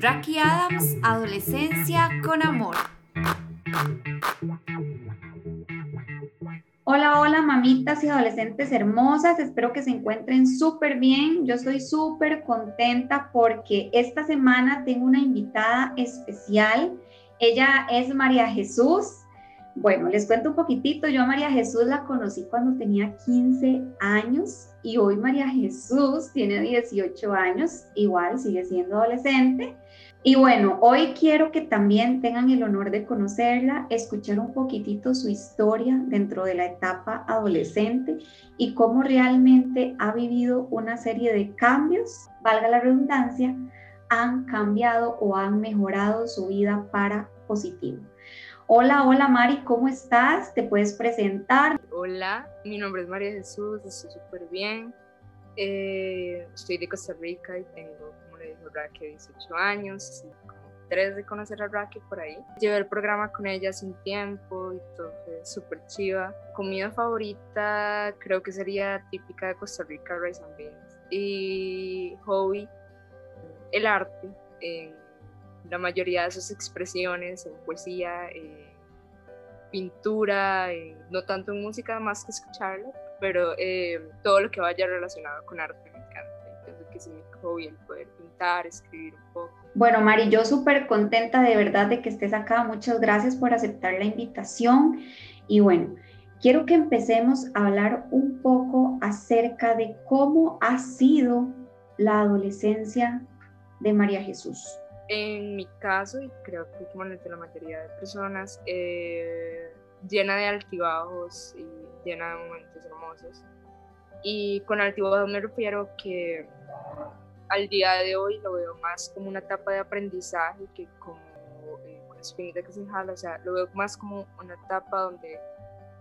Raki Adams, Adolescencia con Amor. Hola, hola mamitas y adolescentes hermosas, espero que se encuentren súper bien. Yo estoy súper contenta porque esta semana tengo una invitada especial. Ella es María Jesús. Bueno, les cuento un poquitito. Yo a María Jesús la conocí cuando tenía 15 años y hoy María Jesús tiene 18 años, igual sigue siendo adolescente. Y bueno, hoy quiero que también tengan el honor de conocerla, escuchar un poquitito su historia dentro de la etapa adolescente y cómo realmente ha vivido una serie de cambios, valga la redundancia, han cambiado o han mejorado su vida para positivo. Hola, hola Mari, ¿cómo estás? ¿Te puedes presentar? Hola, mi nombre es María Jesús, estoy súper bien. Eh, estoy de Costa Rica y tengo le dijo Raque 18 años, como tres de conocer a Raque por ahí. Llevé el programa con ella sin tiempo y todo fue súper chiva. Comida favorita creo que sería típica de Costa Rica, rice and beans. Y hobby, el arte, en la mayoría de sus expresiones, en poesía, en pintura, no tanto en música más que escucharla, pero eh, todo lo que vaya relacionado con arte me encanta. Pienso que es mi hobby el poder escribir un poco. Bueno, Mari, yo súper contenta de verdad de que estés acá. Muchas gracias por aceptar la invitación. Y bueno, quiero que empecemos a hablar un poco acerca de cómo ha sido la adolescencia de María Jesús. En mi caso, y creo que como en el de la mayoría de personas, eh, llena de altibajos y llena de momentos hermosos. Y con altibajos me refiero que al día de hoy lo veo más como una etapa de aprendizaje que como eh, una espinita que se jala, o sea, lo veo más como una etapa donde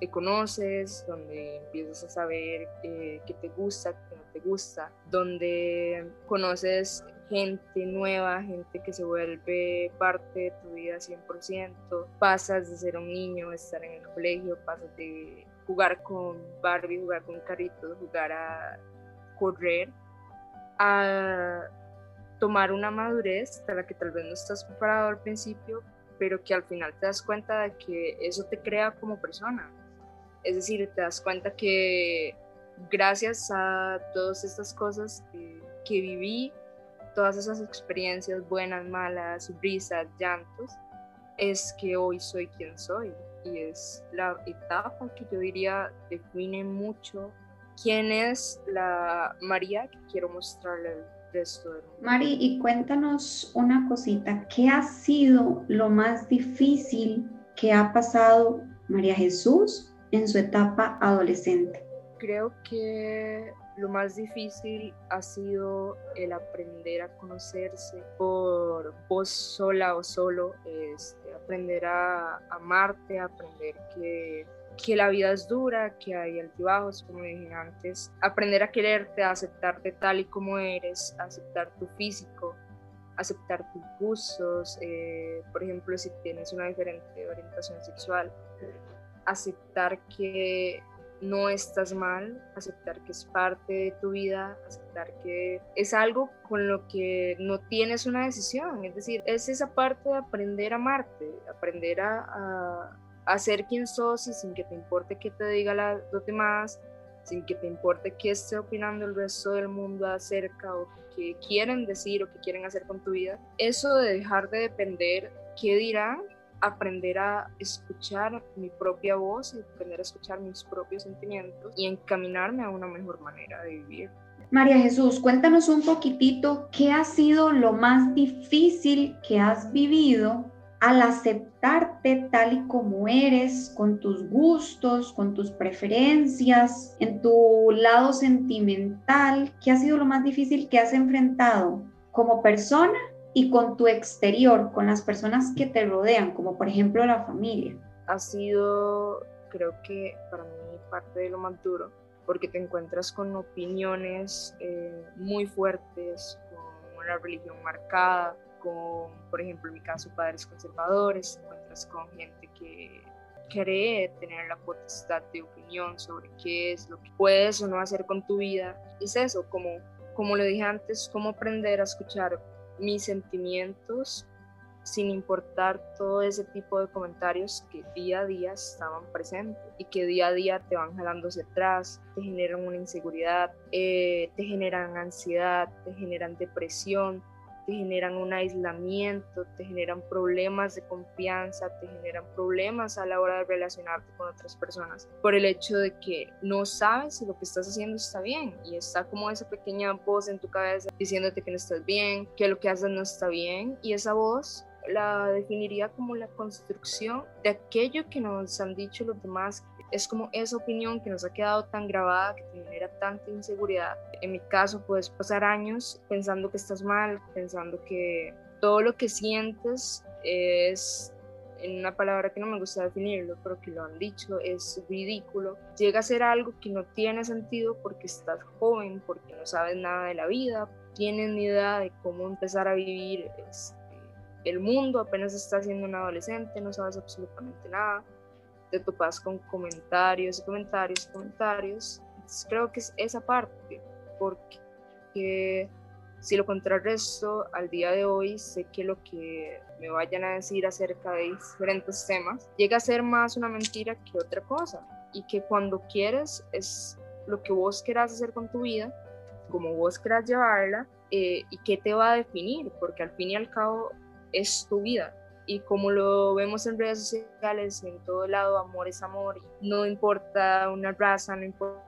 te conoces, donde empiezas a saber eh, qué te gusta, qué no te gusta, donde conoces gente nueva, gente que se vuelve parte de tu vida 100%, pasas de ser un niño, estar en el colegio, pasas de jugar con Barbie, jugar con carritos, jugar a correr, a tomar una madurez para la que tal vez no estás preparado al principio, pero que al final te das cuenta de que eso te crea como persona. Es decir, te das cuenta que gracias a todas estas cosas que, que viví, todas esas experiencias buenas, malas, risas, llantos, es que hoy soy quien soy. Y es la etapa que yo diría define mucho quién es la María que quiero mostrarle al resto del mundo. Mari, y cuéntanos una cosita, ¿qué ha sido lo más difícil que ha pasado María Jesús en su etapa adolescente? Creo que lo más difícil ha sido el aprender a conocerse por vos sola o solo, este, aprender a amarte, aprender que que la vida es dura, que hay altibajos, como dije antes, aprender a quererte, a aceptarte tal y como eres, aceptar tu físico, aceptar tus gustos, eh, por ejemplo, si tienes una diferente orientación sexual, aceptar que no estás mal, aceptar que es parte de tu vida, aceptar que es algo con lo que no tienes una decisión, es decir, es esa parte de aprender a amarte, aprender a a ser quien sos y sin que te importe qué te diga la, los demás, sin que te importe qué esté opinando el resto del mundo acerca o qué quieren decir o qué quieren hacer con tu vida. Eso de dejar de depender qué dirán, aprender a escuchar mi propia voz y aprender a escuchar mis propios sentimientos y encaminarme a una mejor manera de vivir. María Jesús, cuéntanos un poquitito qué ha sido lo más difícil que has vivido al aceptarte tal y como eres, con tus gustos, con tus preferencias, en tu lado sentimental, ¿qué ha sido lo más difícil que has enfrentado como persona y con tu exterior, con las personas que te rodean, como por ejemplo la familia? Ha sido, creo que para mí, parte de lo más duro, porque te encuentras con opiniones eh, muy fuertes, con una religión marcada, con, por ejemplo, en mi caso, padres conservadores, te encuentras con gente que, cree tener la potestad de opinión sobre qué es lo que puedes o no hacer con tu vida. Es eso, como, como lo dije antes, cómo aprender a escuchar mis sentimientos sin importar todo ese tipo de comentarios que día a día estaban presentes y que día a día te van jalando atrás, te generan una inseguridad, eh, te generan ansiedad, te generan depresión, te generan un aislamiento, te generan problemas de confianza, te generan problemas a la hora de relacionarte con otras personas por el hecho de que no sabes si lo que estás haciendo está bien y está como esa pequeña voz en tu cabeza diciéndote que no estás bien, que lo que haces no está bien y esa voz la definiría como la construcción de aquello que nos han dicho los demás. Es como esa opinión que nos ha quedado tan grabada, que te genera tanta inseguridad. En mi caso, puedes pasar años pensando que estás mal, pensando que todo lo que sientes es, en una palabra que no me gusta definirlo, pero que lo han dicho, es ridículo. Llega a ser algo que no tiene sentido porque estás joven, porque no sabes nada de la vida, tienes ni idea de cómo empezar a vivir el mundo, apenas estás siendo un adolescente, no sabes absolutamente nada, te topas con comentarios, comentarios, comentarios. creo que es esa parte, porque si lo contrarresto al día de hoy, sé que lo que me vayan a decir acerca de diferentes temas llega a ser más una mentira que otra cosa. Y que cuando quieres es lo que vos querás hacer con tu vida, como vos querás llevarla eh, y qué te va a definir, porque al fin y al cabo es tu vida. Y como lo vemos en redes sociales, en todo lado, amor es amor. No importa una raza, no importa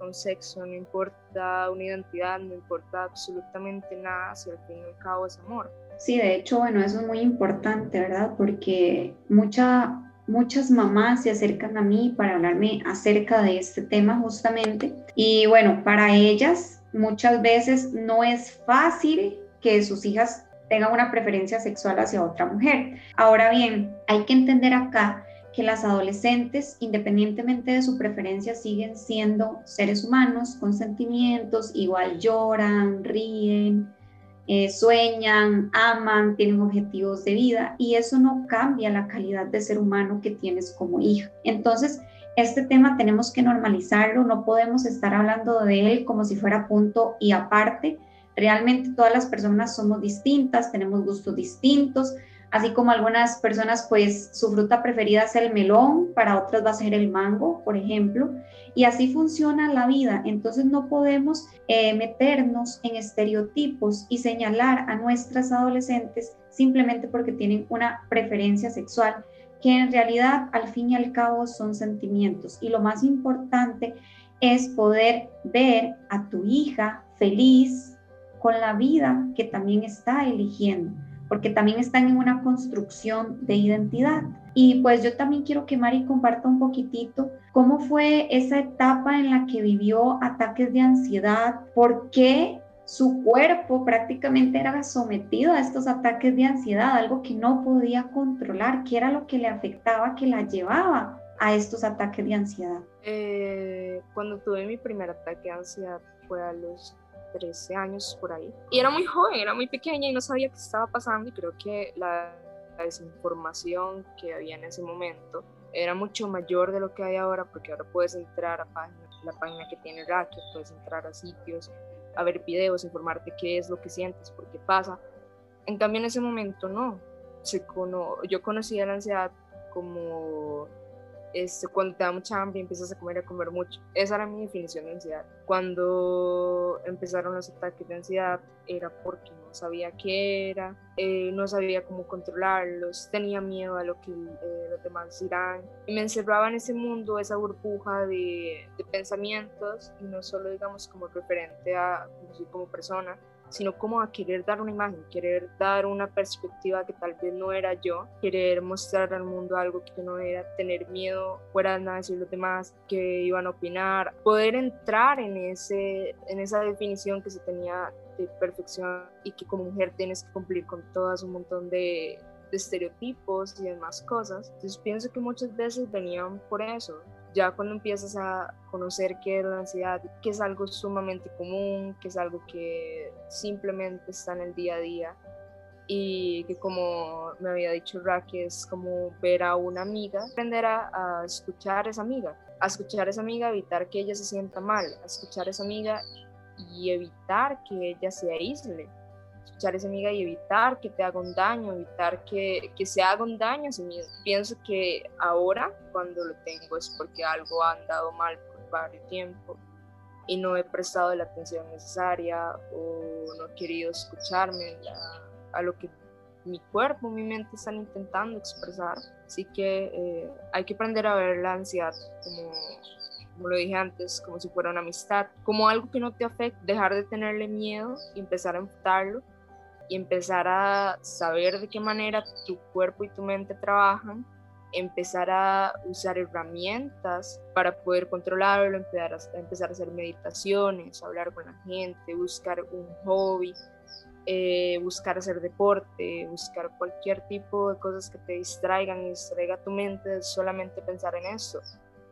un sexo, no importa una identidad, no importa absolutamente nada, si al fin y cabo es amor. Sí, de hecho, bueno, eso es muy importante, ¿verdad? Porque mucha, muchas mamás se acercan a mí para hablarme acerca de este tema justamente. Y bueno, para ellas muchas veces no es fácil que sus hijas tenga una preferencia sexual hacia otra mujer. Ahora bien, hay que entender acá que las adolescentes, independientemente de su preferencia, siguen siendo seres humanos con sentimientos, igual lloran, ríen, eh, sueñan, aman, tienen objetivos de vida y eso no cambia la calidad de ser humano que tienes como hija. Entonces, este tema tenemos que normalizarlo, no podemos estar hablando de él como si fuera punto y aparte, Realmente todas las personas somos distintas, tenemos gustos distintos, así como algunas personas pues su fruta preferida es el melón, para otras va a ser el mango, por ejemplo, y así funciona la vida. Entonces no podemos eh, meternos en estereotipos y señalar a nuestras adolescentes simplemente porque tienen una preferencia sexual, que en realidad al fin y al cabo son sentimientos. Y lo más importante es poder ver a tu hija feliz, con la vida que también está eligiendo, porque también están en una construcción de identidad. Y pues yo también quiero que Mari comparta un poquitito cómo fue esa etapa en la que vivió ataques de ansiedad, por qué su cuerpo prácticamente era sometido a estos ataques de ansiedad, algo que no podía controlar, qué era lo que le afectaba, que la llevaba a estos ataques de ansiedad. Eh, cuando tuve mi primer ataque de ansiedad fue a los 13 años por ahí. Y era muy joven, era muy pequeña y no sabía qué estaba pasando y creo que la, desinformación que había en ese momento era mucho mayor de lo que hay ahora porque ahora puedes entrar a la página que tiene Racket, puedes entrar a sitios, a ver videos, informarte qué es lo que sientes, por qué pasa. En cambio en ese momento no. Se cono yo conocía la ansiedad como este, cuando te da mucha hambre empiezas a comer a comer mucho. Esa era mi definición de ansiedad. Cuando empezaron los ataques de ansiedad era porque no sabía qué era, eh, no sabía cómo controlarlos, tenía miedo a lo que eh, los demás dirán. Y me encerraba en ese mundo, esa burbuja de, de pensamientos, y no solo digamos como referente a cómo soy como persona, sino como a querer dar una imagen, querer dar una perspectiva que tal vez no era yo, querer mostrar al mundo algo que no era, tener miedo fuera de nada decir los demás que iban a opinar, poder entrar en, ese, en esa definición que se tenía de perfección y que como mujer tienes que cumplir con todas un montón de, de estereotipos y demás cosas. Entonces pienso que muchas veces venían por eso, ya cuando empiezas a conocer qué es la ansiedad, que es algo sumamente común, que es algo que simplemente está en el día a día, y que como me había dicho Raquel, es como ver a una amiga, aprender a, a, escuchar a esa amiga, a escuchar a esa amiga, evitar que ella se sienta mal, a escuchar a esa amiga y evitar que ella se aísle, escuchar a esa amiga y evitar que te haga un daño, evitar que, que se haga un daño a sí mismo. Pienso que ahora, cuando lo tengo, es porque algo ha andado mal por varios tiempo y no he prestado la atención necesaria o no he querido escucharme a lo que mi cuerpo, mi mente están intentando expresar. Así que eh, hay que aprender a ver la ansiedad como, como lo dije antes, como si fuera una amistad, como algo que no te afecta, dejar de tenerle miedo y empezar a enfrentarlo y empezar a saber de qué manera tu cuerpo y tu mente trabajan empezar a usar herramientas para poder controlarlo, empezar a, empezar a hacer meditaciones, hablar con la gente, buscar un hobby, eh, buscar hacer deporte, buscar cualquier tipo de cosas que te distraigan y distraiga tu mente, solamente pensar en eso.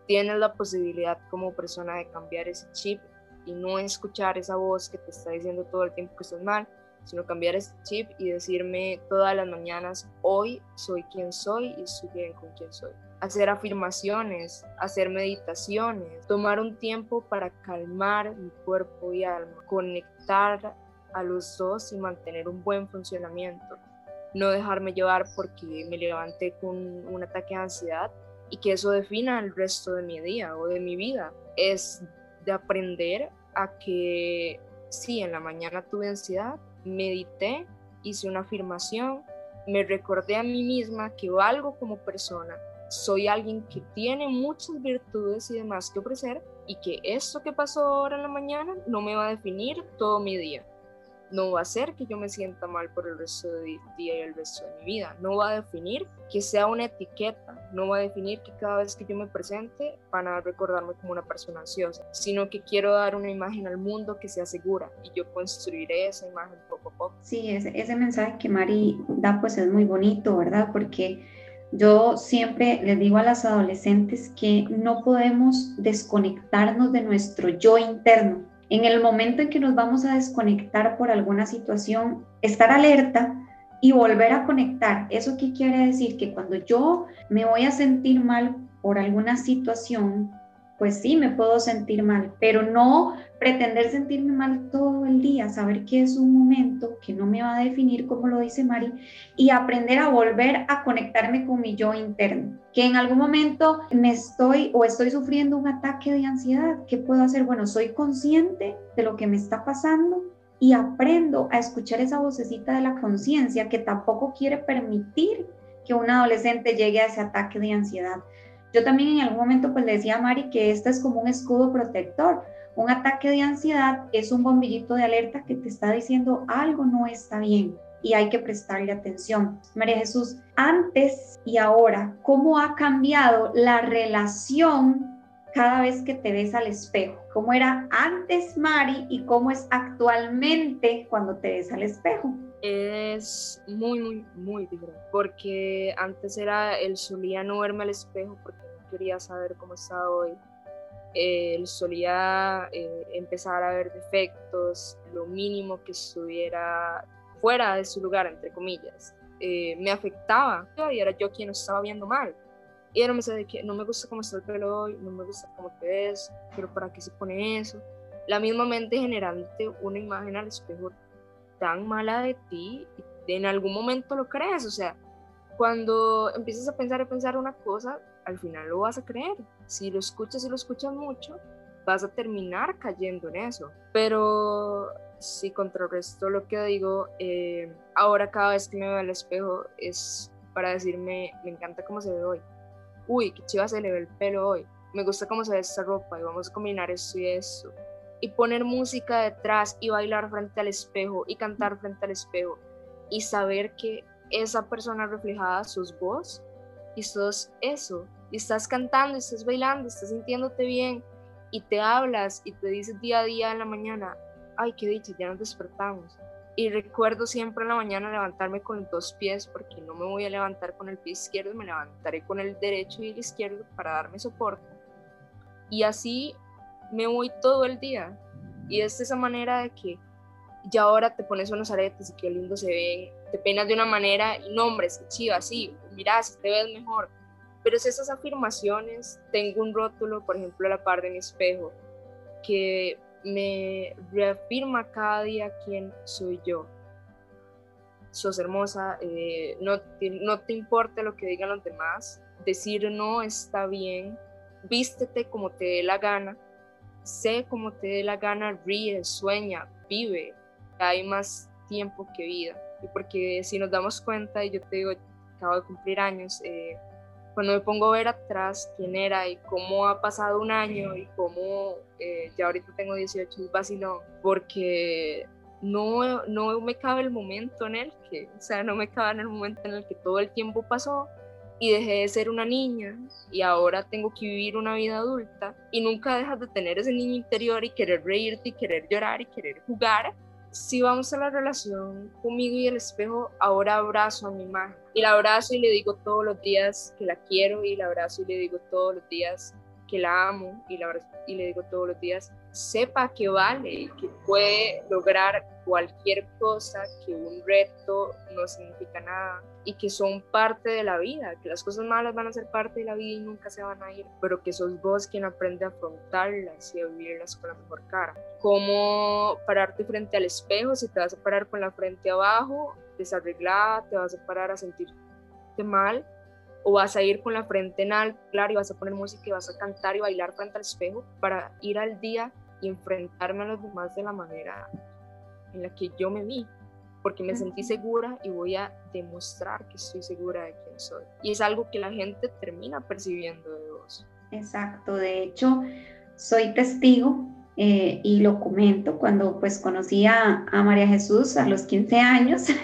Tienes la posibilidad como persona de cambiar ese chip y no escuchar esa voz que te está diciendo todo el tiempo que estás mal, sino cambiar ese chip y decirme todas las mañanas, hoy soy quien soy y estoy bien con quien soy. Hacer afirmaciones, hacer meditaciones, tomar un tiempo para calmar mi cuerpo y alma, conectar a los dos y mantener un buen funcionamiento. No dejarme llevar porque me levanté con un ataque de ansiedad y que eso defina el resto de mi día o de mi vida. Es de aprender a que sí, en la mañana tuve ansiedad, medité, hice una afirmación, me recordé a mí misma que valgo como persona, soy alguien que tiene muchas virtudes y demás que ofrecer y que esto que pasó ahora en la mañana no me va a definir todo mi día. No va a hacer que yo me sienta mal por el resto del día y el resto de mi vida. No va a definir que sea una etiqueta. No va a definir que cada vez que yo me presente van a recordarme como una persona ansiosa. Sino que quiero dar una imagen al mundo que sea segura y yo construiré esa imagen poco a poco. Sí, ese, ese mensaje que Mari da pues es muy bonito, ¿verdad? Porque yo siempre les digo a las adolescentes que no podemos desconectarnos de nuestro yo interno. En el momento en que nos vamos a desconectar por alguna situación, estar alerta y volver a conectar. ¿Eso qué quiere decir? Que cuando yo me voy a sentir mal por alguna situación, pues sí, me puedo sentir mal, pero no pretender sentirme mal todo el día, saber que es un momento que no me va a definir, como lo dice Mari, y aprender a volver a conectarme con mi yo interno. Que en algún momento me estoy o estoy sufriendo un ataque de ansiedad, ¿qué puedo hacer? Bueno, soy consciente de lo que me está pasando y aprendo a escuchar esa vocecita de la conciencia que tampoco quiere permitir que un adolescente llegue a ese ataque de ansiedad yo también en algún momento pues le decía a Mari que este es como un escudo protector. Un ataque de ansiedad es un bombillito de alerta que te está diciendo algo no está bien y hay que prestarle atención. María Jesús, antes y ahora, ¿cómo ha cambiado la relación cada vez que te ves al espejo? ¿Cómo era antes Mari y cómo es actualmente cuando te ves al espejo? es muy, muy, muy diferente. Porque antes era, él solía no verme al espejo porque no quería saber cómo estaba hoy. Él solía eh, empezar a ver defectos, lo mínimo que estuviera fuera de su lugar, entre comillas. Eh, me afectaba y era yo quien estaba viendo mal. Y era me decía que no me gusta cómo está el pelo hoy, no me gusta cómo te ves, pero ¿para qué se pone eso? La misma mente generante una imagen al espejo tan mala de ti, en algún momento lo crees, o sea, cuando empiezas a pensar y pensar una cosa, al final lo vas a creer. Si lo escuchas y lo escuchas mucho, vas a terminar cayendo en eso. Pero si contrarresto lo que digo, eh, ahora cada vez que me veo al espejo es para decirme, me encanta cómo se ve hoy. Uy, qué chiva se le ve el pelo hoy. Me gusta cómo se ve esta ropa y vamos a combinar esto y esto y poner música detrás y bailar frente al espejo y cantar frente al espejo y saber que esa persona reflejada sos vos y sos eso y estás cantando, estás bailando, estás sintiéndote bien y te hablas y te dices día a día en la mañana, ay, qué dicha, ya nos despertamos. Y recuerdo siempre en la mañana levantarme con dos pies porque no me voy a levantar con el pie izquierdo, me levantaré con el derecho y el izquierdo para darme soporte. Y así me voy todo el día. Y es esa manera de que ya ahora te pones unos aretes y qué lindo se ve te peinas de una manera y nombres, chiva, así, mirás, te ves mejor. Pero es esas afirmaciones, tengo un rótulo, por ejemplo, a la par de mi espejo, que me reafirma cada día quién soy yo. Sos hermosa, eh, no, te, no te importa lo que digan los demás, decir no está bien, vístete como te dé la gana, sé como te dé la gana, ríe, sueña, vive, hay más tiempo que vida. Y porque si nos damos cuenta, y yo te digo, acabo de cumplir años, eh, cuando me pongo a ver atrás quién era y cómo ha pasado un año y cómo eh, ya ahorita tengo 18 es vacilón, porque no, no me cabe el momento en el que, o sea, no me cabe en el momento en el que todo el tiempo pasó y dejé de ser una niña y ahora tengo que vivir una vida adulta y nunca dejas de tener ese niño interior y querer reírte y querer llorar y querer jugar si vamos a la relación conmigo y el espejo, ahora abrazo a mi imagen. Y la abrazo y le digo todos los días que la quiero y la abrazo y le digo todos los días que la amo y, la y le digo todos los días, sepa que vale que puede lograr cualquier cosa, que un reto no significa nada y que son parte de la vida, que las cosas malas van a ser parte de la vida y nunca se van a ir, pero que sos vos quien aprende a afrontarlas y a vivirlas con la mejor cara. Cómo pararte frente al espejo, si te vas a parar con la frente abajo, desarreglada, te vas a parar a sentirte mal, o vas a ir con la frente en alto, claro, y vas a poner música y vas a cantar y bailar frente al espejo para ir al día y enfrentarme a los demás de la manera en la que yo me vi, porque me sentí segura y voy a demostrar que estoy segura de quién soy. Y es algo que la gente termina percibiendo de vos. Exacto, de hecho, soy testigo eh, y lo comento cuando pues conocí a, a María Jesús a los 15 años.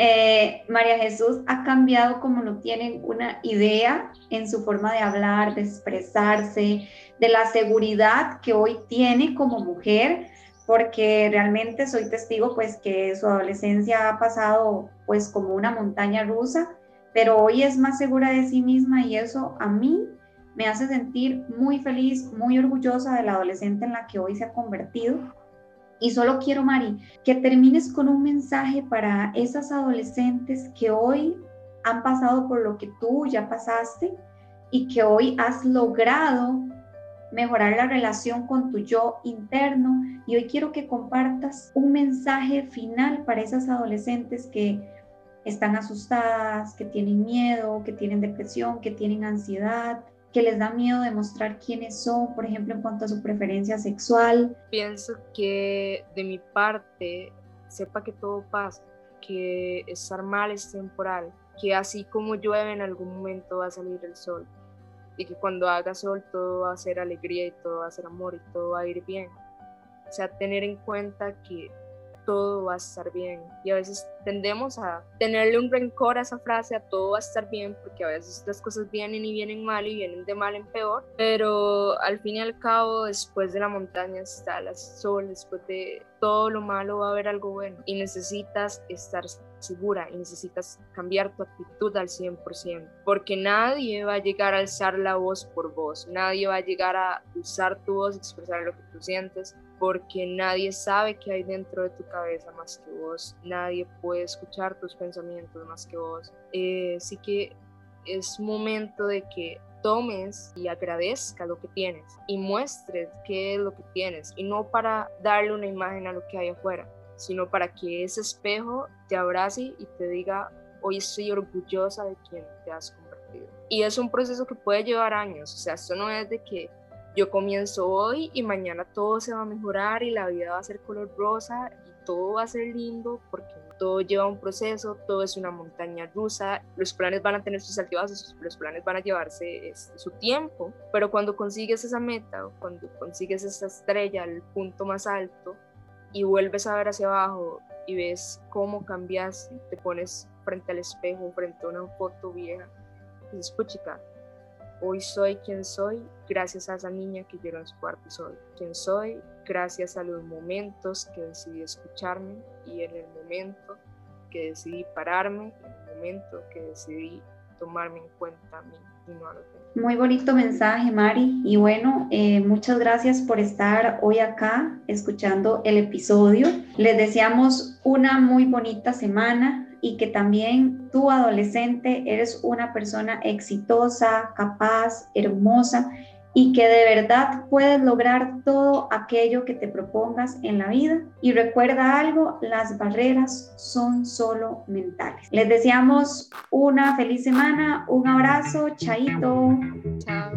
Eh, María Jesús ha cambiado como no tienen una idea en su forma de hablar, de expresarse, de la seguridad que hoy tiene como mujer, porque realmente soy testigo pues que su adolescencia ha pasado pues como una montaña rusa, pero hoy es más segura de sí misma y eso a mí me hace sentir muy feliz, muy orgullosa de la adolescente en la que hoy se ha convertido y solo quiero, Mari, que termines con un mensaje para esas adolescentes que hoy han pasado por lo que tú ya pasaste y que hoy has logrado mejorar la relación con tu yo interno. Y hoy quiero que compartas un mensaje final para esas adolescentes que están asustadas, que tienen miedo, que tienen depresión, que tienen ansiedad, que les da miedo demostrar quiénes son, por ejemplo, en cuanto a su preferencia sexual. Pienso que de mi parte, sepa que todo pasa, que estar mal es temporal, que así como llueve en algún momento va a salir el sol y que cuando haga sol todo va a ser alegría y todo va a ser amor y todo va a ir bien. O sea, tener en cuenta que todo va a estar bien. Y a veces tendemos a tenerle un rencor a esa frase, a todo va a estar bien, porque a veces las cosas vienen y vienen mal y vienen de mal en peor. Pero al fin y al cabo, después de la montaña está el sol, después de todo lo malo va a haber algo bueno. Y necesitas estar segura y necesitas cambiar tu actitud al 100%, porque nadie va a llegar a alzar la voz por vos, nadie va a llegar a usar tu voz, expresar lo que tú sientes, porque nadie sabe qué hay dentro de tu cabeza más que vos, nadie puede escuchar tus pensamientos más que vos. Eh, así que es momento de que tomes y agradezca lo que tienes y muestres qué es lo que tienes y no para darle una imagen a lo que hay afuera, sino para que ese espejo te abrace y te diga, hoy estoy orgullosa de quien te has convertido. Y es un proceso que puede llevar años, o sea, esto no es de que yo comienzo hoy y mañana todo se va a mejorar y la vida va a ser color rosa y todo va a ser lindo porque todo lleva un proceso, todo es una montaña rusa, los planes van a tener sus altibajos, los planes van a llevarse su tiempo, pero cuando consigues esa meta o cuando consigues esa estrella, el punto más alto, y vuelves a ver hacia abajo y ves cómo cambias, te pones frente al espejo, frente a una foto vieja, y dices, puchica, Hoy soy quien soy gracias a esa niña que llegó en su cuarto soy. Quien soy gracias a los momentos que decidí escucharme y en el momento que decidí pararme, en el momento que decidí tomarme en cuenta a mí y no a los demás. Muy bonito mensaje, Mari. Y bueno, eh, muchas gracias por estar hoy acá escuchando el episodio. Les deseamos una muy bonita semana y que también tú, adolescente, eres una persona exitosa, capaz, hermosa y que de verdad puedes lograr todo aquello que te propongas en la vida. Y recuerda algo, las barreras son solo mentales. Les deseamos una feliz semana, un abrazo, chaito. Chao.